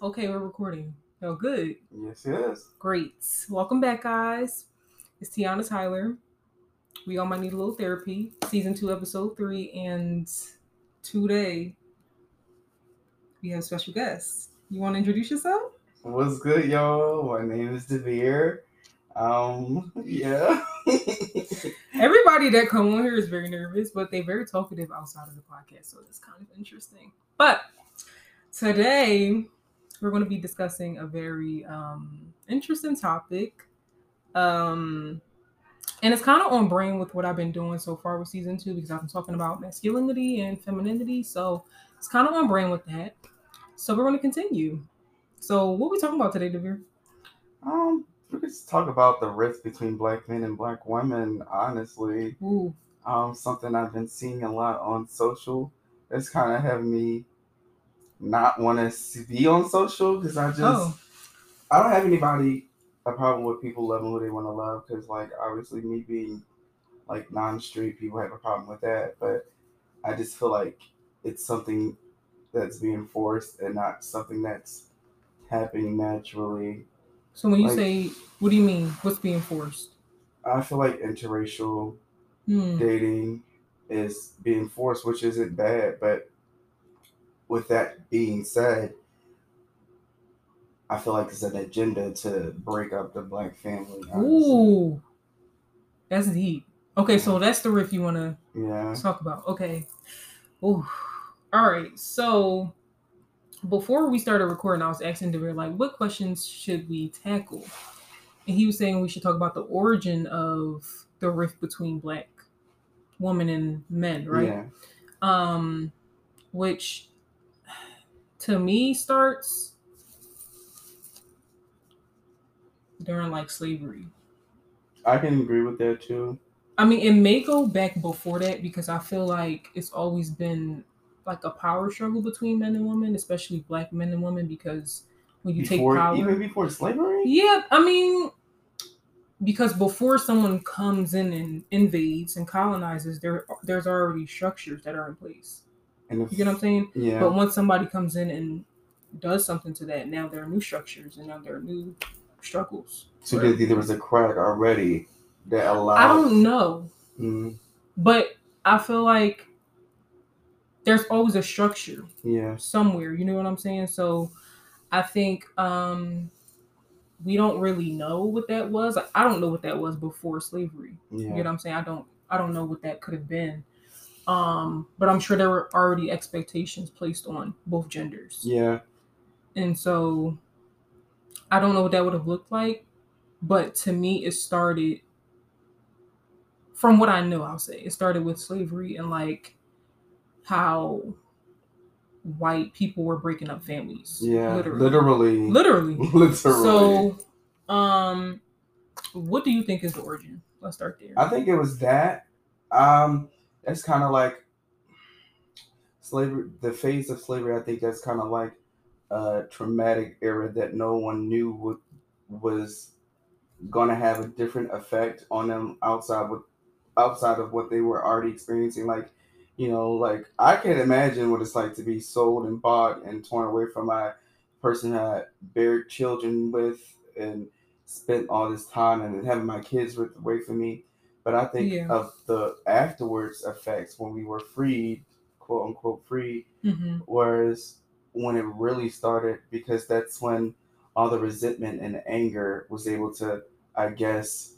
Okay, we're recording. Oh, good. Yes, yes. Great. Welcome back, guys. It's Tiana Tyler. We all might need a little therapy. Season two, episode three, and today we have special guests. You want to introduce yourself? What's good, y'all? My name is Davir. Um, yeah. Everybody that come on here is very nervous, but they're very talkative outside of the podcast, so it's kind of interesting. But today we're going to be discussing a very um, interesting topic. Um, and it's kind of on brain with what I've been doing so far with season two because I've been talking about masculinity and femininity. So it's kind of on brain with that. So we're going to continue. So what are we talking about today, Davir? Um, we could talk about the rift between black men and black women, honestly. Ooh. Um, something I've been seeing a lot on social. It's kind of having me not want to be on social because I just Oh. I don't have anybody a problem with people loving who they want to love because like obviously me being like non-straight people have a problem with that but I just feel like it's something that's being forced and not something that's happening naturally. So when you Like- say, what do you mean? What's being forced? I feel like interracial Hmm. dating is being forced, which isn't bad. But with that being said, I feel like it's an agenda to break up the black family. honestly. Ooh. That's deep. Okay, so that's the riff you want to Yeah. talk about. Okay. Ooh. All right. So before we started recording, I was asking Davir like, what questions should we tackle? And he was saying we should talk about the origin of the rift between black women and men, right? Yeah. Um, which to me starts during like slavery. I can agree with that too. I mean, it may go back before that because I feel like it's always been like a power struggle between men and women, especially black men and women, because when you before, take power, even before slavery. yeah, I mean, because before someone comes in and invades and colonizes, there there's already structures that are in place. You get what I'm saying? Yeah. But once somebody comes in and does something to that, now there are new structures and now there are new struggles. so there, there was a crack already that allowed. I don't know. Mm, But I feel like there's always a structure yeah. somewhere, you know what I'm saying? So I think um we don't really know what that was. Like, I don't know what that was before slavery. You Yeah. know what I'm saying? I don't I don't know what that could have been. Um, but I'm sure there were already expectations placed on both genders. Yeah. And so I don't know what that would have looked like, but to me it started from what I know, I'll say. It started with slavery and like how white people were breaking up families. Yeah. Literally. Literally. Literally. Literally. So um what do you think is the origin? Let's start there. I think it was that. Um, that's kind of like slavery. The phase of slavery. I think that's kind of like a traumatic era that no one knew would was going to have a different effect on them outside with outside of what they were already experiencing. Like, you know, like I can't imagine what it's like to be sold and bought and torn away from my person I bared children with and spent all this time and having my kids ripped away from me. But I think Yeah. of the afterwards effects when we were freed, quote unquote free, hmm whereas when it really started, because that's when all the resentment and anger was able to, I guess,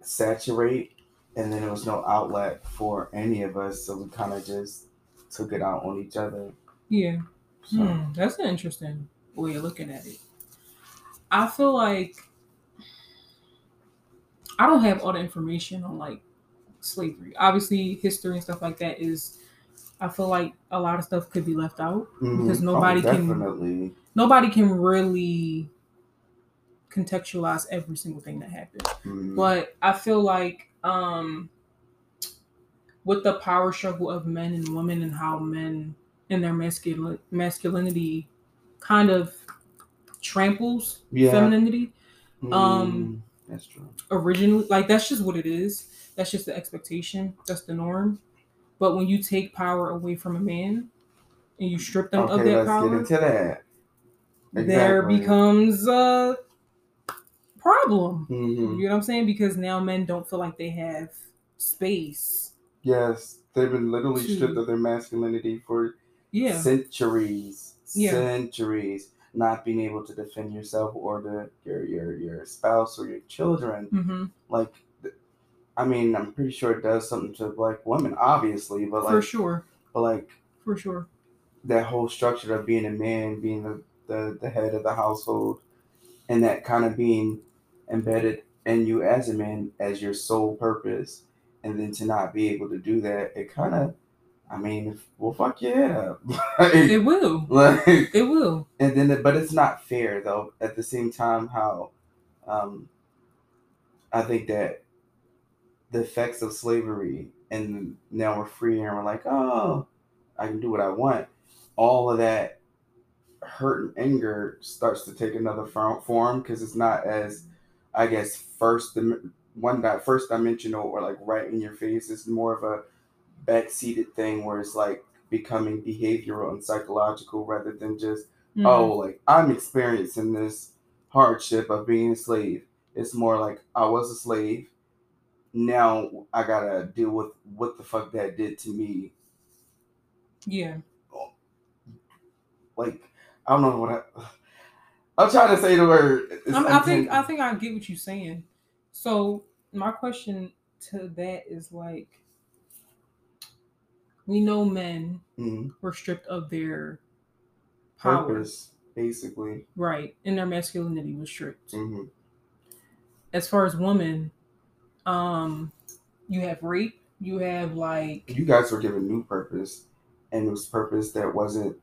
saturate, and then there was no outlet for any of us, so we kind of just took it out on each other. Yeah. So, Hmm, that's an interesting way of looking at it. I feel like I don't have all the information on like slavery. Obviously, history and stuff like that is. I feel like a lot of stuff could be left out mhm. because Oh, nobody can definitely. nobody can really contextualize every single thing that happened. Mhm. But I feel like um with the power struggle of men and women and how men and their masculine masculinity kind of tramples Yeah. femininity Mm, um, that's true. originally like that's just what it is that's just the expectation that's the norm but when you take power away from a man and you strip them of Okay, that let's power get into that. Exactly. there becomes a problem. Mhm. You know what I'm saying? Because now men don't feel like they have space. Yes, they've been literally To- stripped of their masculinity for Yeah. centuries, Yeah. centuries. Not being able to defend yourself or the your your your spouse or your children. hmm Like, I mean, I'm pretty sure it does something to black women, obviously, but like For sure. but like For sure. that whole structure of being a man, being the the, the head of the household, and that kind of being embedded in you as a man as your sole purpose, and then to not be able to do that, it kind of, I mean, well, fuck up, like, It will. like, It will. and then, but it's not fair though. At the same time, how, um, I think that the effects of slavery, and now we're free and we're like, oh, I can do what I want. All of that hurt and anger starts to take another form because it's not as, I guess, first dim- one that first dimensional or like right in your face. It's more of a backseated thing where it's like becoming behavioral and psychological rather than just Mhm. oh, like I'm experiencing this hardship of being a slave. It's more like I was a slave. Now I gotta deal with what the fuck that did to me. Yeah. Like I don't know what I. I'm trying to say the word. I'm, I think I think I get what you're saying. So my question to that is like, we know men Mhm. were stripped of their power, purpose, basically. right, and their masculinity was stripped. hmm As far as women, um, you have rape, you have like, You guys were given new purpose, and it was purpose that wasn't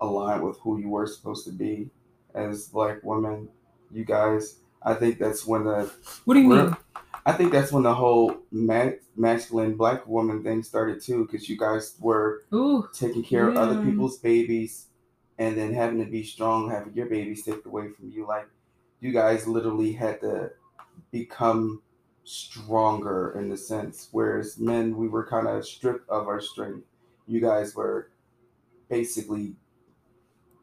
aligned with who you were supposed to be as black women. You guys, I think that's when the what do you mean? I think that's when the whole ma- masculine black woman thing started too, because you guys were Ooh, taking care of other mm. people's babies, and then having to be strong, having your babies taken away from you. Like you guys literally had to become stronger in the sense, whereas men we were kind of stripped of our strength. You guys were basically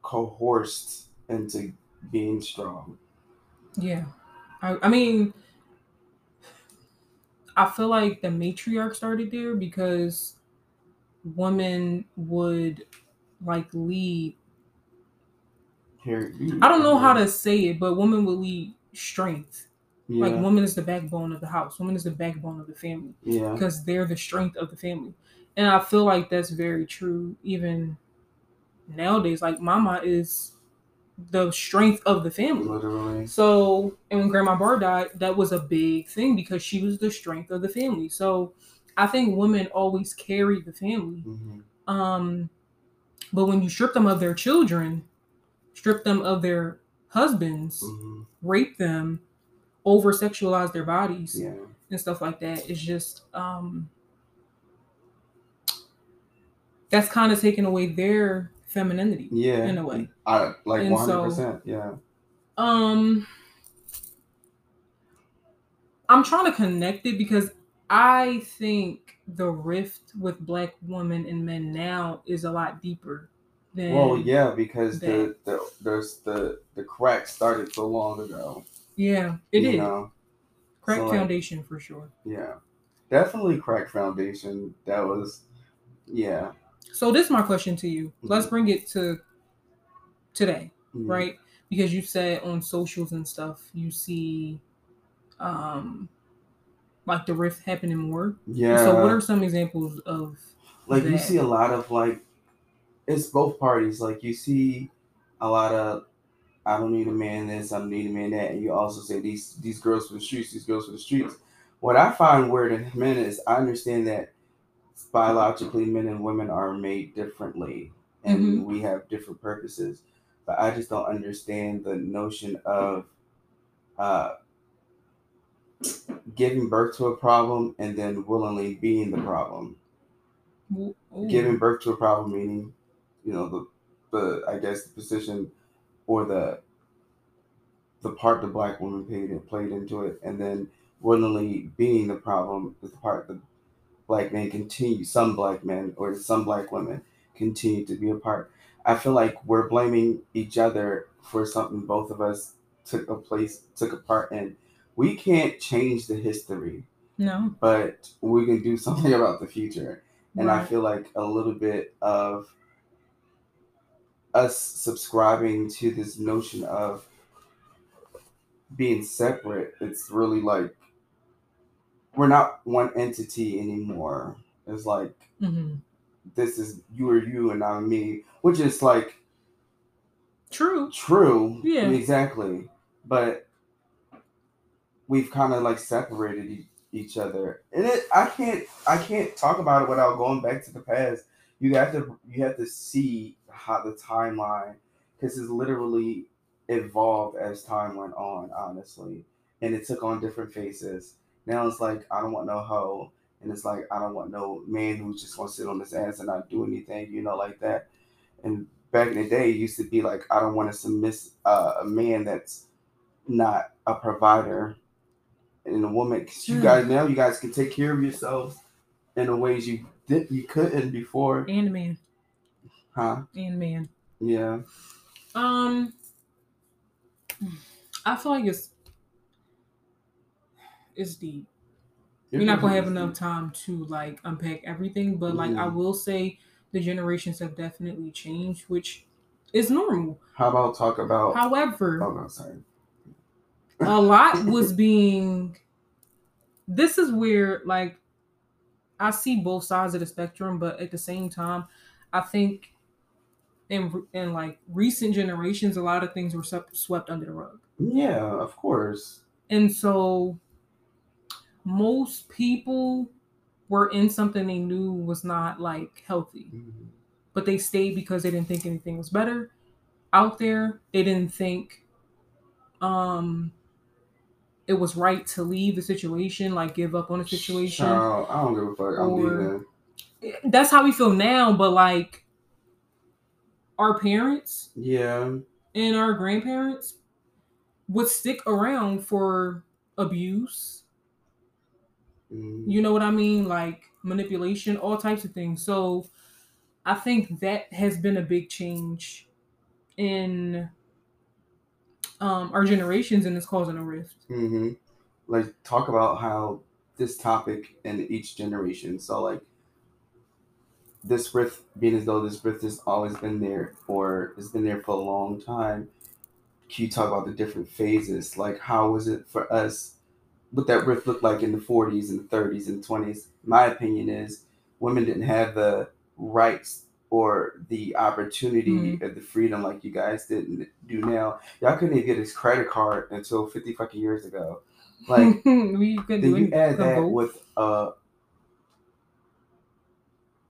coerced into being strong. yeah. I, I mean, I feel like the matriarch started there because women would like lead Here, I don't know how to say it, but women will lead strength. Yeah, Like woman is the backbone of the house. Woman is the backbone of the family yeah. because they're the strength of the family. And I feel like that's very true even nowadays. Like mama is the strength of the family. Literally. So, and when Grandma Bar died, that was a big thing because she was the strength of the family. So, I think women always carry the family. hmm Um, but when you strip them of their children, strip them of their husbands, hmm rape them, over sexualize their bodies Yeah. and stuff like that, it's just um that's kind of taking away their femininity. Yeah. In a way. I like so- hundred percent. Yeah. Um I'm trying to connect it because I think the rift with black women and men now is a lot deeper than Well, yeah, because the, that. the there's the the crack started so long ago. Yeah, it is. Know? Crack so, like- foundation for sure. Yeah. Definitely crack foundation. That was yeah. So this is my question to you. Let's bring it to today, Mhm. right? Because you said on socials and stuff, you see um like the rift happening more. Yeah. So what are some examples of like you see a lot of like it's both parties like you see a lot of i don't need a man this i don't need a man that and you also say these these girls for the streets these girls for the streets what i find weird in men is i understand that biologically men and women are made differently and Mhm. we have different purposes but i just don't understand the notion of uh giving birth to a problem and then willingly being the problem Ooh. giving birth to a problem meaning you know the the i guess the position or the the part the black woman played played into it and then willingly being the problem is the part the black men continue some black men or some black women continue to be a part I feel like we're blaming each other for something both of us took a place took a part in. We can't change the history, No. but we can do something about the future. And I feel like a little bit of us subscribing to this notion of being separate, it's really like we're not one entity anymore. It's like hmm this is you or you and I'm me, which is like True. true. Yeah. Exactly. But we've kind of like separated e- each other. And it I can't I can't talk about it without going back to the past. You have to you have to see how the timeline because it's literally evolved as time went on, honestly. And it took on different faces. Now it's like I don't want no hoe. And it's like I don't want no man who's just gonna sit on his ass and not do anything, you know, like that. And back in the day, it used to be like I don't want to submit uh, a man that's not a provider and a woman. 'cause you Hmm. guys now, you guys can take care of yourselves in the ways you did you couldn't before, And man. huh? And man. Yeah. Um, I feel like it's it's deep. We're not gonna have enough time to like unpack everything, but like I Mhm. will say the generations have definitely changed, which is normal. How about talk about? However, oh no, sorry. a lot was being this is where like i see both sides of the spectrum but at the same time i think in in like recent generations a lot of things were swept under the rug Yeah, of course. and so most people were in something they knew was not like healthy Mhm. but they stayed because they didn't think anything was better out there. They didn't think um it was right to leave the situation, like give up on the situation. Child, I don't give a fuck. I'm leaving. That's how we feel now, but like our parents Yeah. and our grandparents would stick around for abuse. You know what I mean? Like manipulation, all types of things. So I think that has been a big change in um, our generations and it's causing a rift. hmm Like talk about how this topic in each generation. So like this rift being as though this rift has always been there or has been there for a long time. Can you talk about the different phases? Like how was it for us? What that rift looked like in the 40s and the 30s and 20s. My opinion is women didn't have the rights or the opportunity or the freedom like you guys didn't do now. Y'all couldn't even get his credit card until 50 fucking years ago. Like we couldn't do then you add that vote. with uh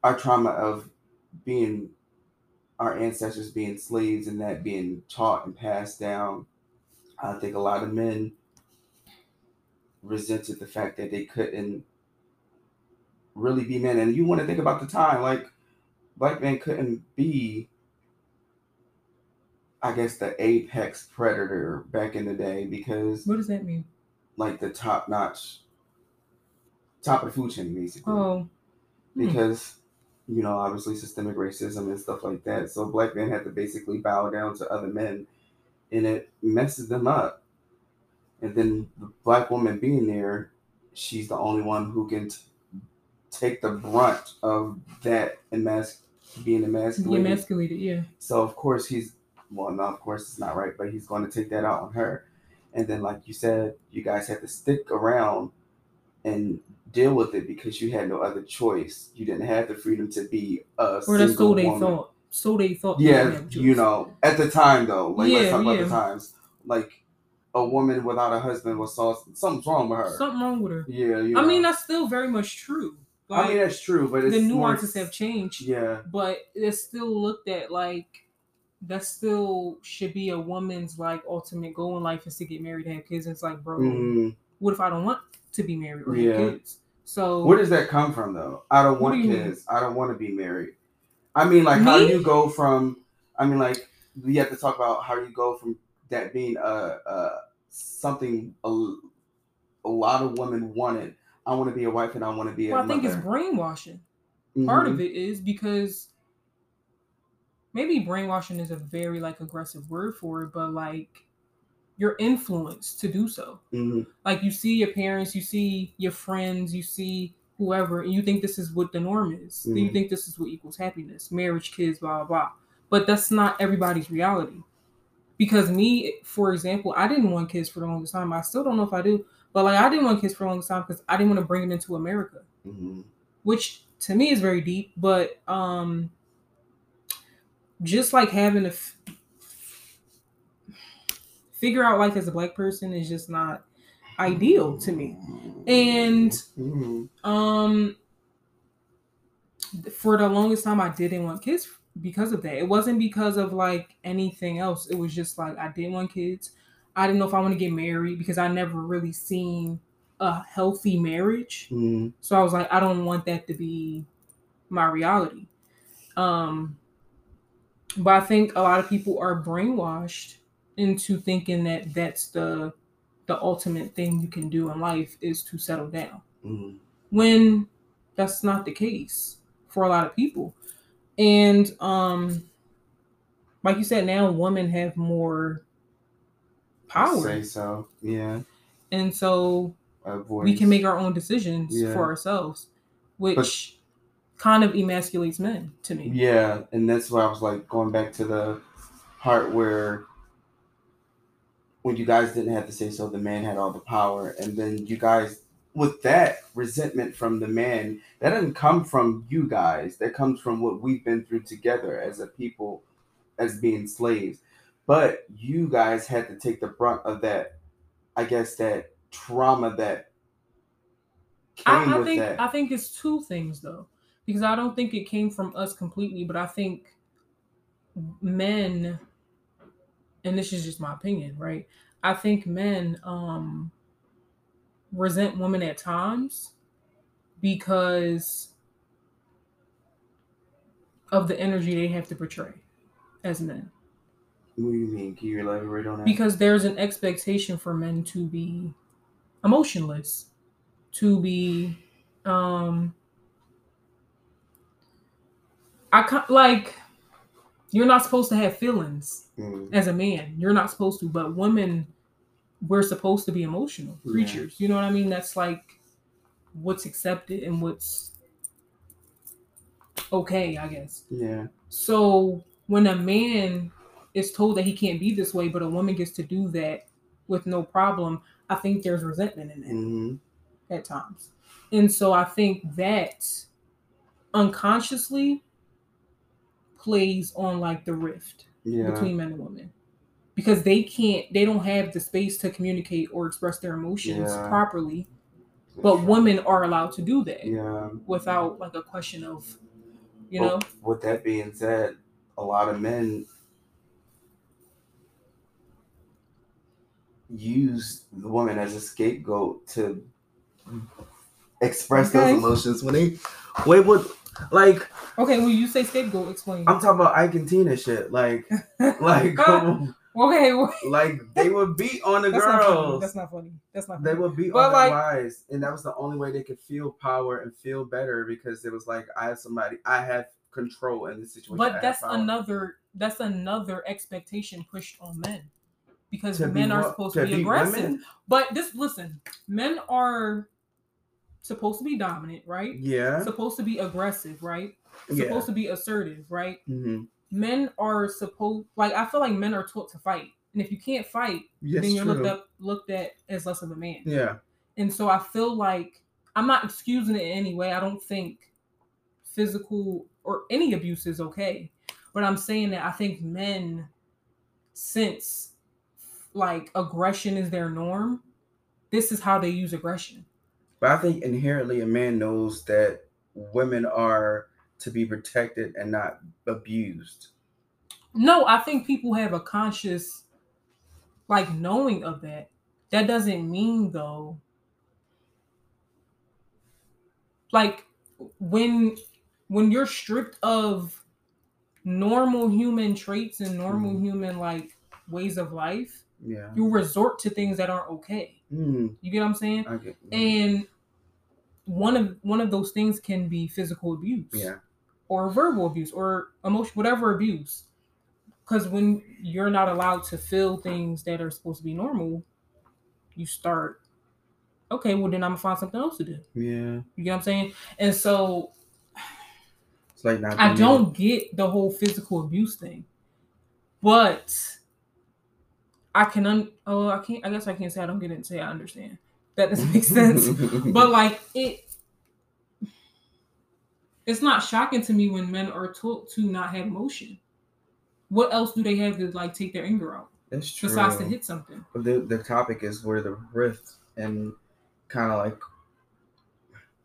our trauma of being our ancestors being slaves and that being taught and passed down. I think a lot of men resented the fact that they couldn't really be men. And you want to think about the time, like black men couldn't be I guess the apex predator back in the day because What does that mean? like the top notch top of the food chain basically Oh, hmm. because you know obviously systemic racism and stuff like that so black men had to basically bow down to other men and it messes them up and then the black woman being there she's the only one who can t- take the brunt of that emas- being be emasculated emasculated. Yeah. so of course he's well, no, of course it's not right, but he's going to take that out on her. And then, like you said, you guys had to stick around and deal with it because you had no other choice. You didn't have the freedom to be a Or that's so they woman. thought. So they thought. Yeah, didn't have a you know, at the time though, like let's Yeah, talk about yeah. the times. Like a woman without a husband was saw something's wrong with her. something wrong with her. yeah, you I mean, that's still very much true. Like I mean that's true, but it's the more- nuances have changed, Yeah, but it's still looked at like that. Still should be a woman's like ultimate goal in life is to get married, and have kids. And it's like, bro, Mhm. what if I don't want to be married or Yeah. have kids? So Where does that come from though? I don't want do you mean? kids. I don't want to be married. I mean, like, how do you go from? I mean, like, we have to talk about how you go from that being a, uh something a, a lot of women wanted. I want to be a wife and I want to be a well, I think it's brainwashing. Part Mhm. of it is because maybe brainwashing is a very like aggressive word for it, but like you're influenced to do so. Mhm. Like you see your parents, you see your friends, you see whoever, and you think this is what the norm is. You Mhm. think this is what equals happiness, marriage, kids, blah blah blah. But that's not everybody's reality. Because me, for example, I didn't want kids for the longest time. I still don't know if I do, but like I didn't want kids for the longest time because I didn't want to bring them into America Mhm. which to me is very deep but um just like having to f- figure out life as a black person is just not ideal to me and Mhm. um for the longest time i didn't want kids because of that it wasn't because of like anything else it was just like i didn't want kids i didn't know if i want to get married because i never really seen a healthy marriage Mhm. so I was like, I don't want that to be my reality. Um, but I think a lot of people are brainwashed into thinking that that's the the ultimate thing you can do in life is to settle down. Mhm. When that's not the case for a lot of people. And um like you said, now women have more power. Say so. Yeah. And so we can make our own decisions Yeah. for ourselves, which kind of emasculates men to me. Yeah, and that's why I was like going back to the part where when you guys didn't have to say so, the man had all the power, and then you guys with that resentment from the man that doesn't come from you guys. That comes from what we've been through together as a people, as being slaves. But you guys had to take the brunt of that. I guess that trauma that came I, I think that. I think it's two things though, because I don't think it came from us completely, but I think men, and this is just my opinion, right? I think men um resent women at times because of the energy they have to portray as men. what do you mean? Can you elaborate on that? because there's an expectation for men to be emotionless to be um i like you're not supposed to have feelings Mm. as a man you're not supposed to but women we're supposed to be emotional Yeah. creatures you know what i mean that's like what's accepted and what's okay i guess Yeah. so when a man is told that he can't be this way, but a woman gets to do that with no problem, I think there's resentment in that hmm at times. And so I think that unconsciously plays on like the rift Yeah. between men and women. Because they can't they don't have the space to communicate or express their emotions Yeah. properly. But women are allowed to do that Yeah. without like a question of you Well, know, With that being said, a lot of men use the woman as a scapegoat to express Okay. those emotions when they wait would like Okay, when you say scapegoat, explain. I'm talking about Ike and Tina shit. Like like okay, like they would beat on the that's not funny. girls. That's not funny. That's not. They would beat But, on their like- wives, and that was the only way they could feel power and feel better because it was like I have somebody, I have control in this situation. But that's another. That's another expectation pushed on men, because To be men are supposed To to be be aggressive. women? But this, listen, men are supposed to be dominant, right? Yeah, Supposed to be aggressive, right? yeah. Supposed to be assertive, right? hmm Men are supposed like I feel like men are taught to fight, and if you can't fight, Yes, then you're true. looked up looked at as less of a man. Yeah, And so I feel like I'm not excusing it in any way. I don't think physical or any abuse is okay. But I'm saying that I think men, since like aggression is their norm, this is how they use aggression. but I think inherently a man knows that women are to be protected and not abused. No, I think people have a conscious like knowing of that. That doesn't mean though like when when you're stripped of normal human traits and normal Mhm. human like ways of life, Yeah. you resort to things that aren't okay. Mm, You get what I'm saying? And one of one of those things can be physical abuse. yeah. Or verbal abuse or emotion whatever abuse because when you're not allowed to feel things that are supposed to be normal you start okay well then i'm gonna find something else to do Yeah. you get what i'm saying and so It's like not. i don't get the whole physical abuse thing but i can un- oh i can't i guess i can't say i don't get it and say i understand that doesn't make sense but like it it's not shocking to me when men are taught to not have emotion what else do they have to like take their anger out That's true. besides to hit something But the the topic is where the rift and kind of like.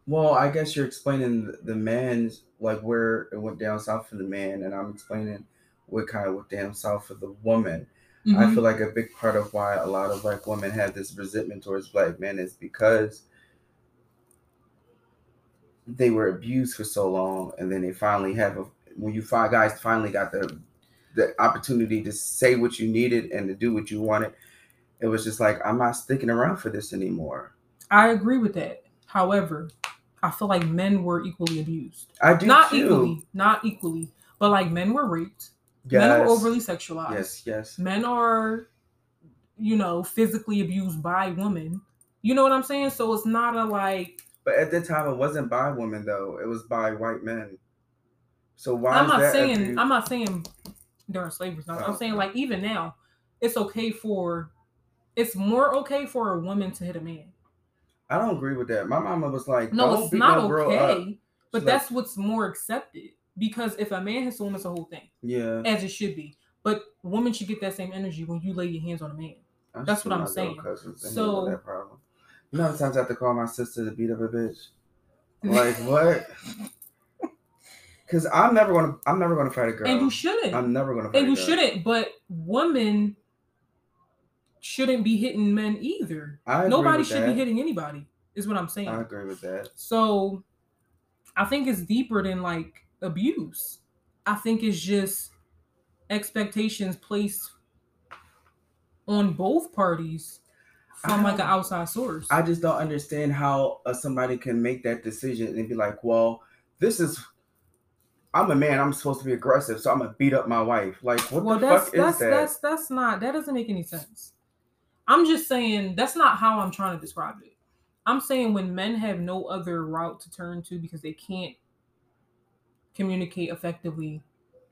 Well, I guess you're explaining the- the man's like where it went down south for the man, and I'm explaining what kind of went down south for the woman. I Mhm. feel like a big part of why a lot of black women have this resentment towards black men is because they were abused for so long, and then they finally have a when you find guys finally got the the opportunity to say what you needed and to do what you wanted. It was just like I'm not sticking around for this anymore. i agree with that however i feel like men were equally abused I do not too. equally not equally but like men were raped Yes. men are overly sexualized Yes. Yes. men are you know physically abused by women you know what i'm saying so it's not a like But at that time, it wasn't by women though; it was by white men. So why? i'm is not that saying abuse- i'm not saying during slavery no, i'm Oh. saying like even now it's okay for it's more okay for a woman to hit a man I don't agree with that. My mama was like, no "Don't it's not okay but like- that's what's more accepted because if a man hits a woman it's a whole thing Yeah, as it should be but women should get that same energy when you lay your hands on a man I that's what I'm saying. So- that problem. You know how many times I have to call my sister to beat up a bitch? Like what? Because I'm never gonna, I'm never gonna fight a girl. and you shouldn't I'm never gonna fight and you shouldn't but women shouldn't be hitting men either I agree nobody should that. be hitting anybody is what i'm saying I agree with that. so i think it's deeper than like abuse i think it's just expectations placed on both parties from like an outside source I just don't understand how uh, somebody can make that decision and be like, well, this is. I'm a man. I'm supposed to be aggressive, so I'm gonna beat up my wife. Like, what well the that's fuck that's is that? that's that's not that doesn't make any sense i'm just saying that's not how i'm trying to describe it i'm saying when men have no other route to turn to because they can't communicate effectively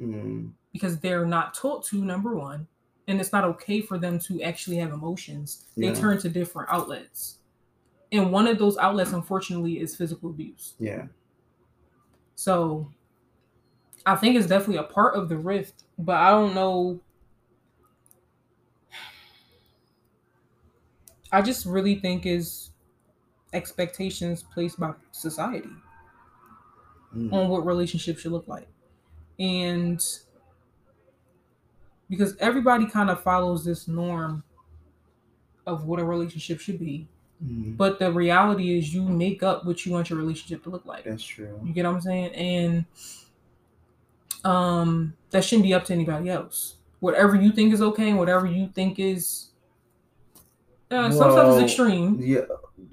Mm, because they're not taught to number one and it's not okay for them to actually have emotions they Yeah. turn to different outlets and one of those outlets unfortunately is physical abuse yeah, so I think it's definitely a part of the rift, but I don't know. I just really think is expectations placed by society Mm, on what relationships should look like. And because everybody kind of follows this norm of what a relationship should be, mm, but the reality is you make up what you want your relationship to look like. that's true. You get what I'm saying? And um that shouldn't be up to anybody else. Whatever you think is okay and whatever you think is uh, some stuff is extreme, Yeah,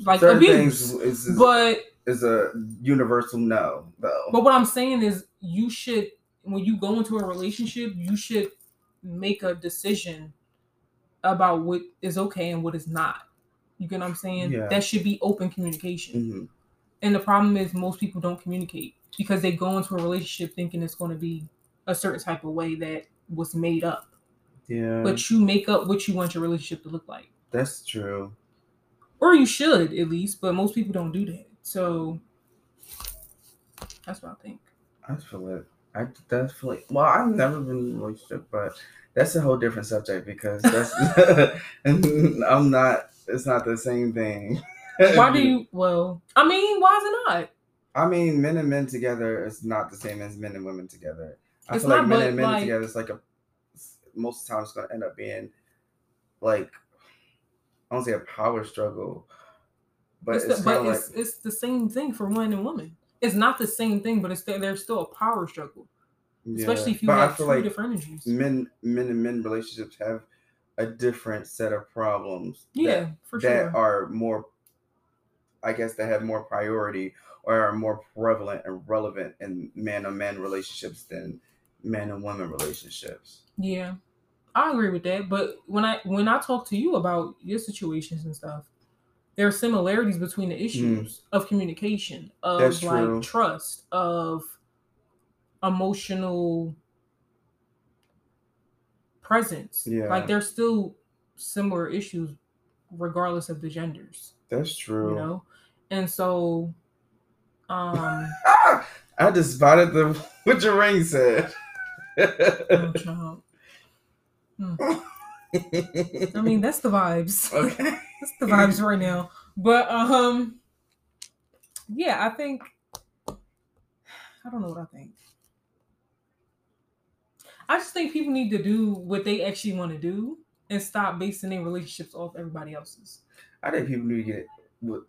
like abuse. things is, is, But is a universal no, though. but what I'm saying is you should when you go into a relationship, you should make a decision about what is okay and what is not. You get what I'm saying? Yeah. That should be open communication. Mhm. And the problem is most people don't communicate because they go into a relationship thinking it's going to be a certain type of way that was made up. Yeah, But you make up what you want your relationship to look like. that's true. Or you should at least, but most people don't do that. So that's what I think. I feel it. I definitely. Well, I've never been in a relationship, but that's a whole different subject because that's. I'm not. It's not the same thing. Why do you well I mean, why is it not? I mean, men and men together is not the same as men and women together. I It's feel like men and men like- together is like a. Most of the time, it's going to end up being, like, I don't say a power struggle, but it's it's, the, but like it's it's the same thing for men and women. It's not the same thing, but it's still, there's still a power struggle, especially if you But have two like different energies. men, men and men relationships have a different set of problems. that- yeah, for that are more i guess that have more priority or are more prevalent and relevant in man on man relationships than man and woman relationships. Yeah, I agree with that. But when I when I talk to you about your situations and stuff, there are similarities between the issues of communication, of. That's like true. trust, of emotional presence. Yeah. Like there's still similar issues regardless of the genders, That's true. you know? And so um I just spotted the what your ring said. oh. Hmm. I mean that's the vibes. okay. That's the vibes right now. But um yeah, I think I don't know what I think. I just think people need to do what they actually want to do and stop basing their relationships off everybody else's. I think people need to get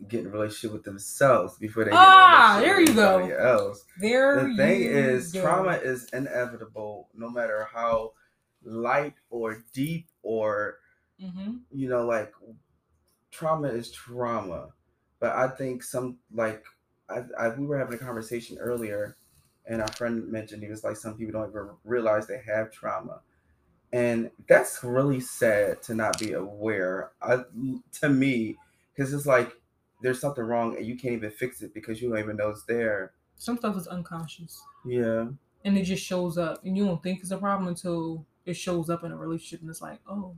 get in a relationship with themselves before they get Ah, in a there you with go. else. There The thing is, go. trauma is inevitable, no matter how light or deep or Mhm. you know, like trauma is trauma. But I think some like I, I we were having a conversation earlier, and our friend mentioned he was like some people don't even realize they have trauma, and that's really sad to not be aware. I, to me, because it's like there's something wrong and you can't even fix it because you don't even know it's there. Some stuff is unconscious Yeah, and it just shows up and you don't think it's a problem until it shows up in a relationship and it's like, oh,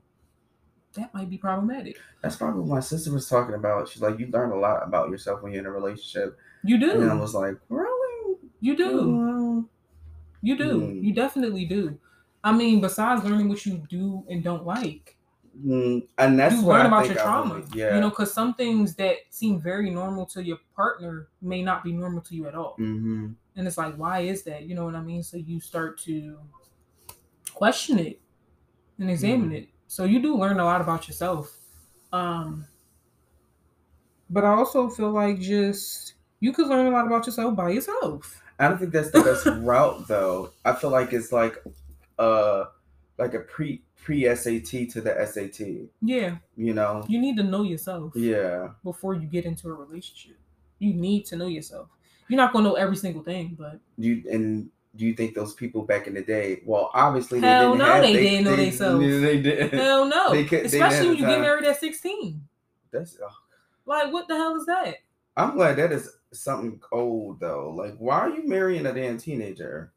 that might be problematic. that's probably what my sister was talking about. She's like, you learn a lot about yourself when you're in a relationship, You do. and I was like, really? you do. You do. Hmm. You definitely do. I mean, besides learning what you do and don't like, Mm, and that's you what learn I about your trauma. really- yeah. You know, because some things that seem very normal to your partner may not be normal to you at all. hmm And it's like, why is that? You know what I mean? So you start to question it and examine Hmm. it. So you do learn a lot about yourself. Um but I also feel like just you could learn a lot about yourself by yourself. I don't think that's the best route though. I feel like it's like uh like a pre pre SAT to the SAT. Yeah. You know? You need to know yourself. Yeah. before you get into a relationship. You need to know yourself. You're not gonna know every single thing, but you and do you think those people back in the day? Well, obviously Hell they didn't no, have, they didn't know they, theyself. They didn't. hell no. They could- Especially when you get married at 16. That's. oh, Like, what the hell is that? I'm glad that is something old though. Like, why are you marrying a damn teenager?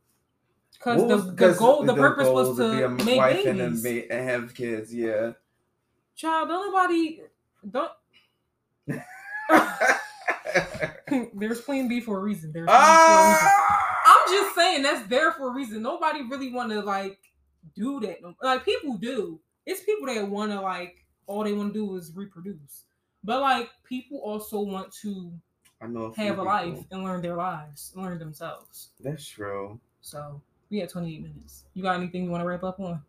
Because the, was- the goal, the, the purpose goal was be to a make wife and, a babies. ma- and have kids. Yeah. Child, don't nobody don't. There's Plan B for a reason. There's Plan B for a reason. Ah! I'm just saying that's there for a reason. Nobody really want to like do that. Like people do. It's people that want to like all they want to do is reproduce. But like people also want to I know have a life people. and learn their lives, learn themselves. That's true. So we had 28 minutes. You got anything you want to wrap up on?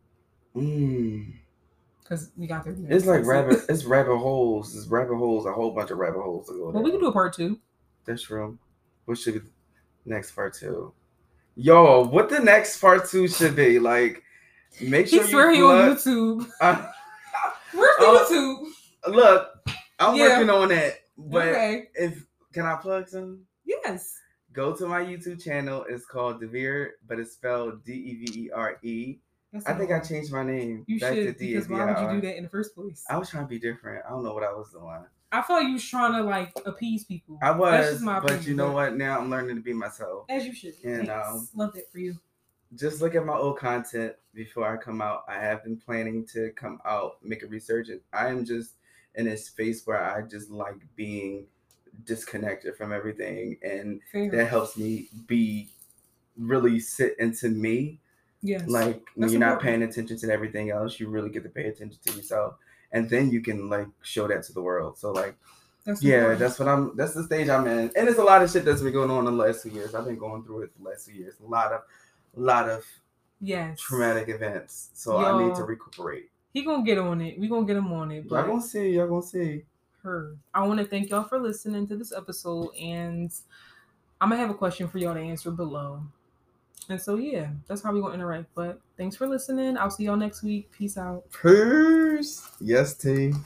Mm. Because we got 30 minutes. It's like rabbit. It's rabbit holes. It's rabbit holes. A whole bunch of rabbit holes to go. Well, we can do a part two. That's true. What should be next part two? Yo, what the next part two should be? Like, make sure He's swear he on YouTube. I- uh, Where's the Oh, YouTube? look, I'm Yeah. working on it. But okay. if can I plug some? Yes. Go to my YouTube channel. It's called Davir, but it's spelled D E V E R E. I think I changed my name You back should because why would you do that in the first place? I was trying to be different. I don't know what I was doing. I felt like you was trying to like appease people. I was, but opinion, you know what? Now I'm learning to be myself. As you should. And, Thanks. um, Love that for you. Just look at my old content before I come out. I have been planning to come out, make a resurgence. I am just in a space where I just like being disconnected from everything, and Fair. that helps me be really sit into me. yes. Like when That's you're not paying attention to everything else, you really get to pay attention to yourself, and then you can like show that to the world. So like. that's Yeah, important. that's what I'm. That's the stage I'm in, and there's a lot of shit that's been going on in the last two years. I've been going through it the last two years. A lot of, a lot of yes. traumatic events. So I need to recuperate. He gonna get on it. We gonna get him on it. Y'all But gonna see. Y'all gonna see. her. I want to thank y'all for listening to this episode, and I'm gonna have a question for y'all to answer below. And so yeah, that's how we gonna interact. But thanks for listening. I'll see y'all next week. Peace out. Peace. Yes, team.